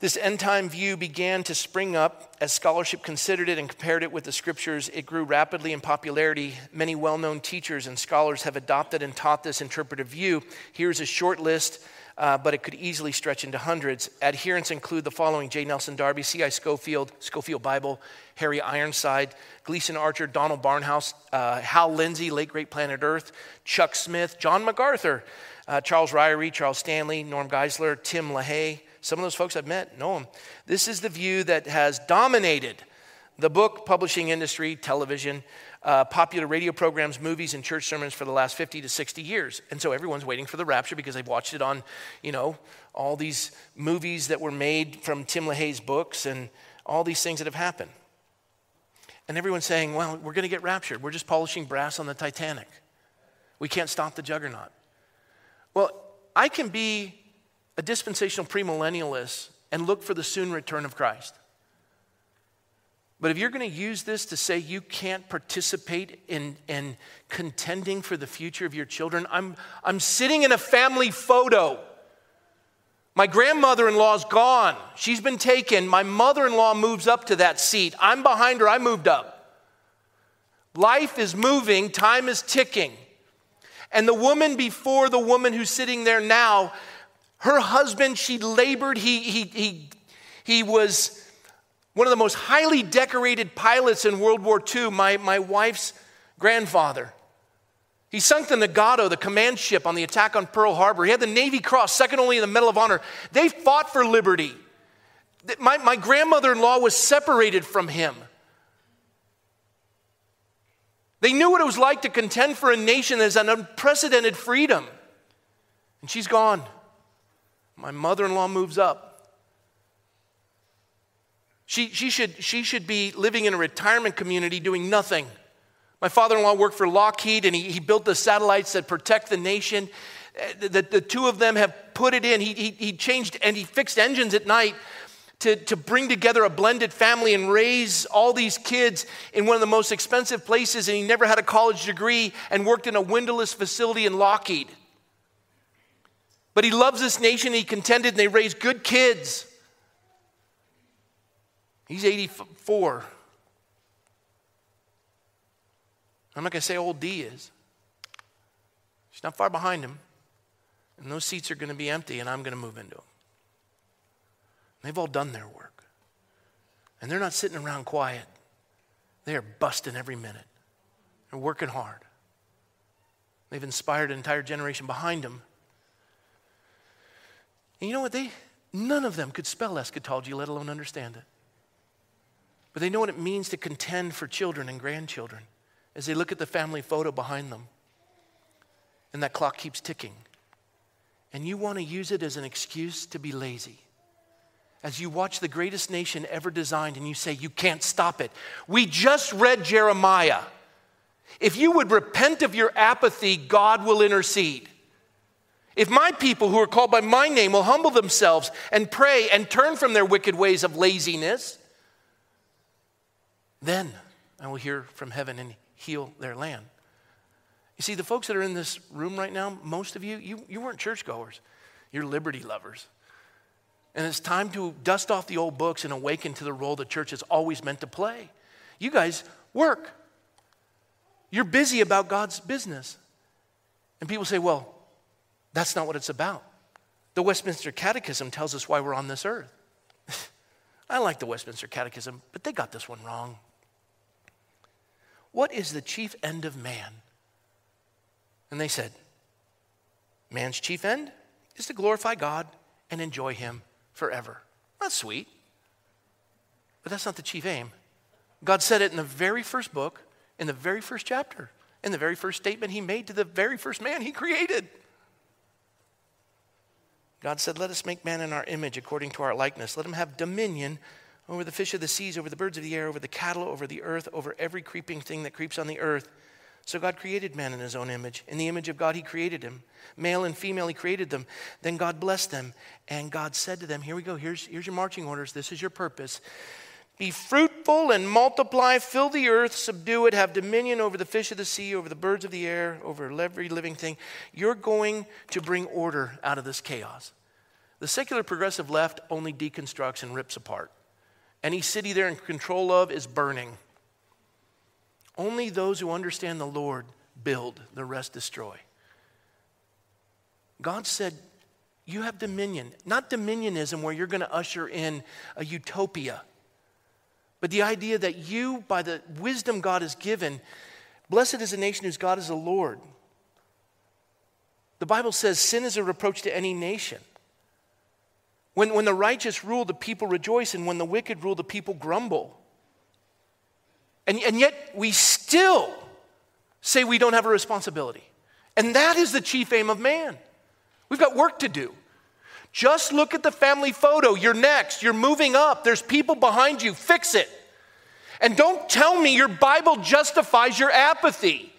This end time view began to spring up as scholarship considered it and compared it with the scriptures. It grew rapidly in popularity. Many well known teachers and scholars have adopted and taught this interpretive view. Here's a short list uh, but it could easily stretch into hundreds. Adherents include the following J. Nelson Darby, C.I. Scofield, Scofield Bible, Harry Ironside, Gleason Archer, Donald Barnhouse, uh, Hal Lindsey, Late Great Planet Earth, Chuck Smith, John MacArthur, uh, Charles Ryrie, Charles Stanley, Norm Geisler, Tim LaHaye. Some of those folks I've met know them. This is the view that has dominated the book publishing industry, television, uh, popular radio programs, movies, and church sermons for the last 50 to 60 years. And so everyone's waiting for the rapture because they've watched it on, you know, all these movies that were made from Tim LaHaye's books and all these things that have happened. And everyone's saying, well, we're going to get raptured. We're just polishing brass on the Titanic. We can't stop the juggernaut. Well, I can be a dispensational premillennialist and look for the soon return of Christ. But if you're going to use this to say you can't participate in, in contending for the future of your children, I'm, I'm sitting in a family photo My grandmother in law's gone. She's been taken. My mother in law moves up to that seat. I'm behind her. I moved up. Life is moving, time is ticking. And the woman before the woman who's sitting there now, her husband, she labored. He, he, he, he was one of the most highly decorated pilots in World War II, my, my wife's grandfather. He sunk the Nagato, the command ship on the attack on Pearl Harbor. He had the Navy Cross, second only in the Medal of Honor. They fought for liberty. My, my grandmother in law was separated from him. They knew what it was like to contend for a nation that has an unprecedented freedom. And she's gone. My mother in law moves up. She, she, should, she should be living in a retirement community doing nothing. My father in law worked for Lockheed and he, he built the satellites that protect the nation. Eh, the, the, the two of them have put it in. He, he, he changed and he fixed engines at night to, to bring together a blended family and raise all these kids in one of the most expensive places, and he never had a college degree and worked in a windowless facility in Lockheed. But he loves this nation, he contended, and they raised good kids. He's 84. I'm not going to say old D is. She's not far behind him. And those seats are going to be empty, and I'm going to move into them. They've all done their work. And they're not sitting around quiet. They are busting every minute. They're working hard. They've inspired an entire generation behind them. And you know what? They none of them could spell eschatology, let alone understand it. But they know what it means to contend for children and grandchildren as they look at the family photo behind them. And that clock keeps ticking. And you want to use it as an excuse to be lazy as you watch the greatest nation ever designed and you say, You can't stop it. We just read Jeremiah. If you would repent of your apathy, God will intercede. If my people who are called by my name will humble themselves and pray and turn from their wicked ways of laziness, then I will hear from heaven and heal their land. You see, the folks that are in this room right now, most of you, you, you weren't churchgoers. You're liberty lovers. And it's time to dust off the old books and awaken to the role the church is always meant to play. You guys work. You're busy about God's business. And people say, well, that's not what it's about. The Westminster Catechism tells us why we're on this earth. <laughs> I like the Westminster Catechism, but they got this one wrong. What is the chief end of man? And they said, Man's chief end is to glorify God and enjoy Him forever. That's sweet. But that's not the chief aim. God said it in the very first book, in the very first chapter, in the very first statement he made to the very first man he created. God said, Let us make man in our image according to our likeness. Let him have dominion over the fish of the seas, over the birds of the air, over the cattle, over the earth, over every creeping thing that creeps on the earth. So God created man in his own image. In the image of God, he created him. Male and female, he created them. Then God blessed them. And God said to them, Here we go. Here's, here's your marching orders. This is your purpose. Be fruitful and multiply, fill the earth, subdue it, have dominion over the fish of the sea, over the birds of the air, over every living thing. You're going to bring order out of this chaos. The secular progressive left only deconstructs and rips apart. Any city they're in control of is burning. Only those who understand the Lord build, the rest destroy. God said, You have dominion, not dominionism where you're going to usher in a utopia, but the idea that you, by the wisdom God has given, blessed is a nation whose God is the Lord. The Bible says sin is a reproach to any nation. When, when the righteous rule, the people rejoice, and when the wicked rule, the people grumble. And, and yet we still say we don't have a responsibility. And that is the chief aim of man. We've got work to do. Just look at the family photo. You're next. You're moving up. There's people behind you. Fix it. And don't tell me your Bible justifies your apathy.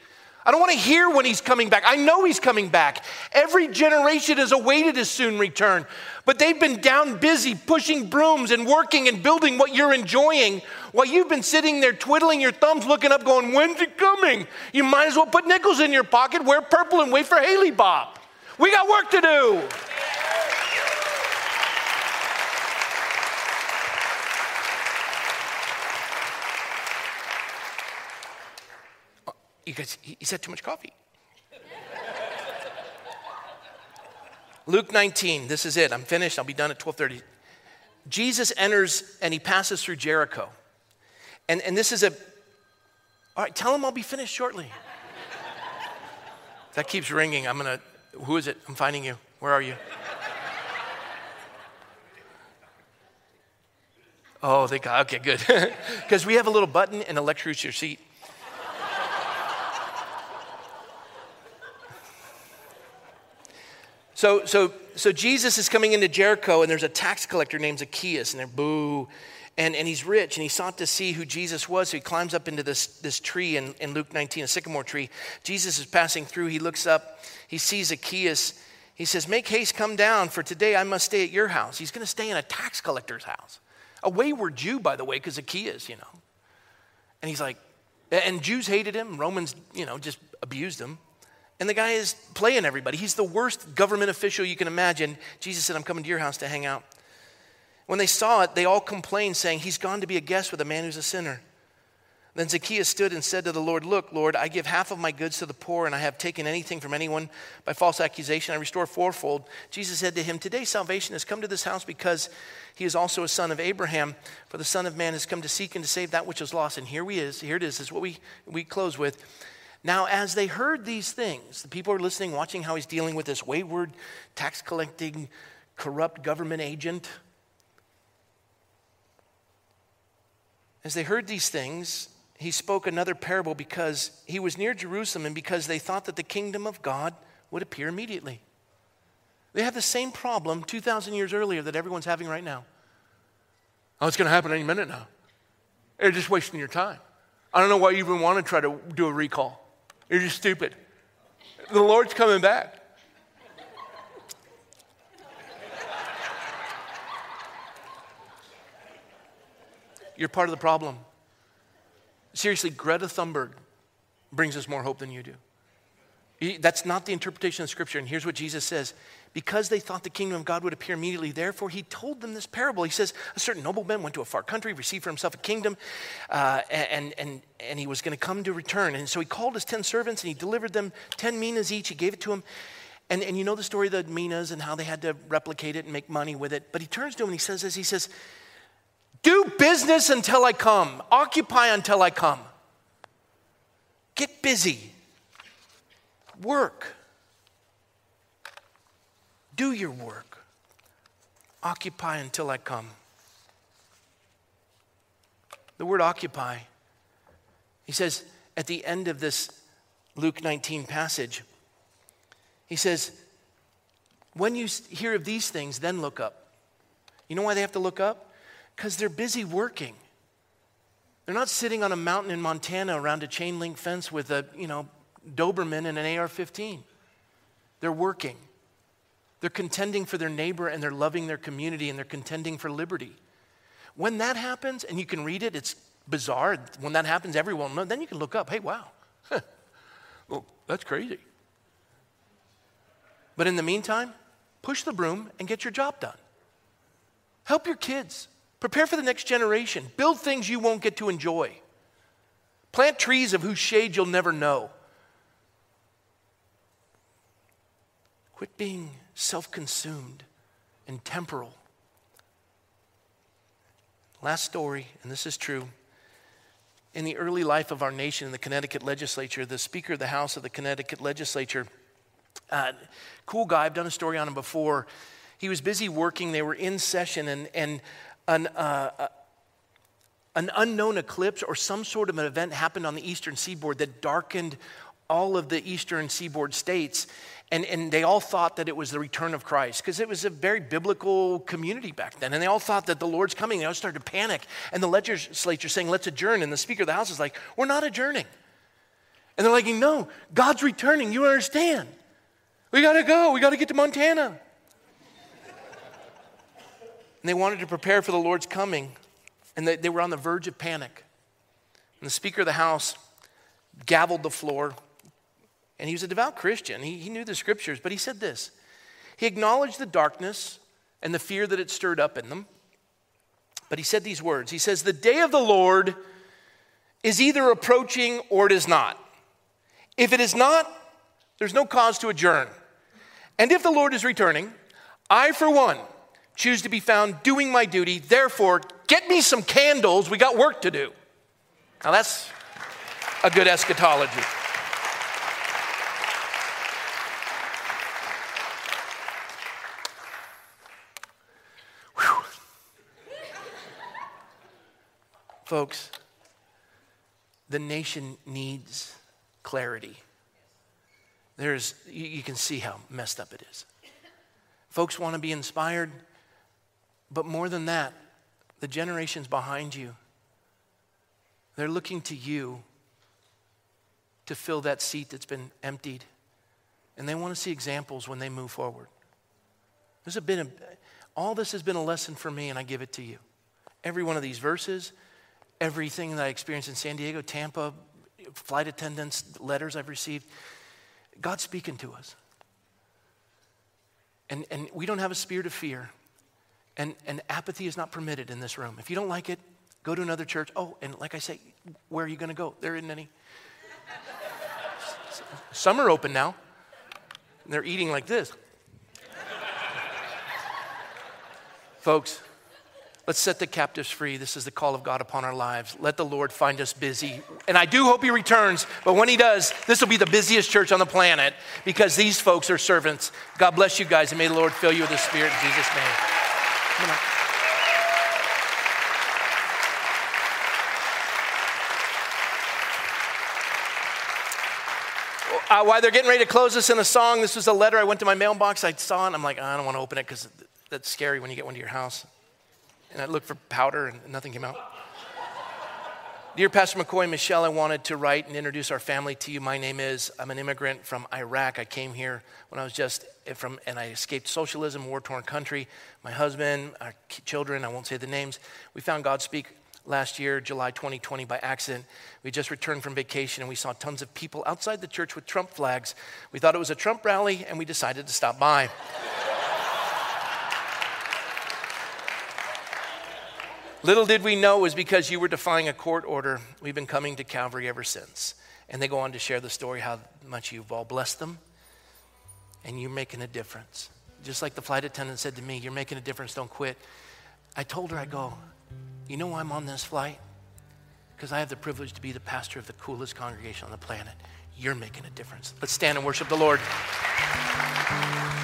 I don't want to hear when he's coming back. I know he's coming back. Every generation has awaited his soon return, but they've been down busy pushing brooms and working and building what you're enjoying while you've been sitting there twiddling your thumbs, looking up, going, When's it coming? You might as well put nickels in your pocket, wear purple, and wait for Hale-Bopp. We got work to do. Because he's had too much coffee. Luke 19, this is it. I'm finished. I'll be done at 12:30. Jesus enters and he passes through Jericho. And, and this is a, all right, tell him I'll be finished shortly. that keeps ringing. I'm gonna, who is it? I'm finding you. Where are you? Oh, they got, okay, good. <laughs> Because we have a little button and electrocutes your seat. So, so, so Jesus is coming into Jericho, and there's a tax collector named Zacchaeus, and they're boo. And, and he's rich, and he sought to see who Jesus was. So he climbs up into this, this tree in, in Luke 19, a sycamore tree. Jesus is passing through. He looks up, he sees Zacchaeus. He says, Make haste, come down, for today I must stay at your house. He's going to stay in a tax collector's house. A wayward Jew, by the way, because Zacchaeus, you know. And he's like, and Jews hated him, Romans, you know, just abused him. And the guy is playing everybody. He's the worst government official you can imagine. Jesus said, I'm coming to your house to hang out. When they saw it, they all complained, saying, He's gone to be a guest with a man who's a sinner. Then Zacchaeus stood and said to the Lord, Look, Lord, I give half of my goods to the poor, and I have taken anything from anyone by false accusation. I restore fourfold. Jesus said to him, Today salvation has come to this house because he is also a son of Abraham. For the Son of Man has come to seek and to save that which is lost. And here we is. Here it is. This is what we, we close with. Now, as they heard these things, the people are listening, watching how he's dealing with this wayward, tax collecting, corrupt government agent. As they heard these things, he spoke another parable because he was near Jerusalem and because they thought that the kingdom of God would appear immediately. They have the same problem 2,000 years earlier that everyone's having right now. Oh, it's going to happen any minute now. You're just wasting your time. I don't know why you even want to try to do a recall. You're just stupid. The Lord's coming back. You're part of the problem. Seriously, Greta Thunberg brings us more hope than you do. That's not the interpretation of Scripture. And here's what Jesus says Because they thought the kingdom of God would appear immediately, therefore he told them this parable. He says, A certain nobleman went to a far country, received for himself a kingdom, uh, and, and, and he was going to come to return. And so he called his 10 servants and he delivered them 10 minas each. He gave it to them. And, and you know the story of the minas and how they had to replicate it and make money with it. But he turns to him and he says this He says, Do business until I come, occupy until I come. Get busy work. Do your work. Occupy until I come. The word occupy, he says at the end of this Luke 19 passage, he says, When you hear of these things, then look up. You know why they have to look up? Because they're busy working. They're not sitting on a mountain in Montana around a chain link fence with a, you know, Doberman and an AR 15. They're working. They're contending for their neighbor and they're loving their community and they're contending for liberty. When that happens, and you can read it, it's bizarre. When that happens, everyone knows. Then you can look up, hey, wow, well, that's crazy. But in the meantime, push the broom and get your job done. Help your kids. Prepare for the next generation. Build things you won't get to enjoy. Plant trees of whose shade you'll never know. Quit being self consumed and temporal. Last story, and this is true. In the early life of our nation in the Connecticut legislature, the Speaker of the House of the Connecticut legislature, uh, cool guy, I've done a story on him before. He was busy working, they were in session, and, and an, uh, an unknown eclipse or some sort of an event happened on the eastern seaboard that darkened all of the eastern seaboard states. And, and they all thought that it was the return of Christ because it was a very biblical community back then. And they all thought that the Lord's coming. They all started to panic. And the legislature saying, let's adjourn. And the Speaker of the House is like, we're not adjourning. And they're like, no, God's returning. You understand. We got to go. We got to get to Montana. and they wanted to prepare for the Lord's coming. And they, they were on the verge of panic. And the Speaker of the House gavelled the floor and he was a devout Christian. He, he knew the scriptures, but he said this He acknowledged the darkness and the fear that it stirred up in them. But he said these words He says, The day of the Lord is either approaching or it is not. If it is not, there's no cause to adjourn. And if the Lord is returning, I, for one, choose to be found doing my duty. Therefore, get me some candles. We got work to do. Now, that's a good eschatology. Folks, the nation needs clarity. There's, you, can see how messed up it is. Folks want to be inspired, but more than that, the generations behind you, they're looking to you to fill that seat that's been emptied. And they want to see examples when they move forward. There's a, all this has been a lesson for me, and I give it to you. Every one of these verses, everything that I experienced in San Diego, Tampa, flight attendants, letters I've received, God's speaking to us. And, and we don't have a spirit of fear. And, and apathy is not permitted in this room. If you don't like it, go to another church. Oh, and like I say, where are you going to go? There isn't any. Some are open now. They're eating like this. Folks, let's set the captives free. This is the call of God upon our lives. Let the Lord find us busy. And I do hope He returns, but when He does, this will be the busiest church on the planet because these folks are servants. God bless you guys, and may the Lord fill you with His Spirit in Jesus' name. Uh, while they're getting ready to close us in a song, this was a letter I went to my mailbox. I saw it. I'm like, I don't want to open it because that's scary when you get one to your house. And I looked for powder and nothing came out. Dear Pastor McCoy, Michelle, I wanted to write and introduce our family to you. My name is, I'm an immigrant from Iraq. I came here when I was just eh, from, and I escaped socialism, war torn country. My husband, our children, I won't say the names, we found Godspeak last year, July 2020, by accident. We just returned from vacation and we saw tons of people outside the church with Trump flags. We thought it was a Trump rally and we decided to stop by. Little did we know it was because you were defying a court order. We've been coming to Calvary ever since. And they go on to share the story how much you've all blessed them and you're making a difference. Just like the flight attendant said to me, You're making a difference, don't quit. I told her, I go, you know why I'm on this flight? Because I have the privilege to be the pastor of the coolest congregation on the planet. You're making a difference. Let's stand and worship the Lord.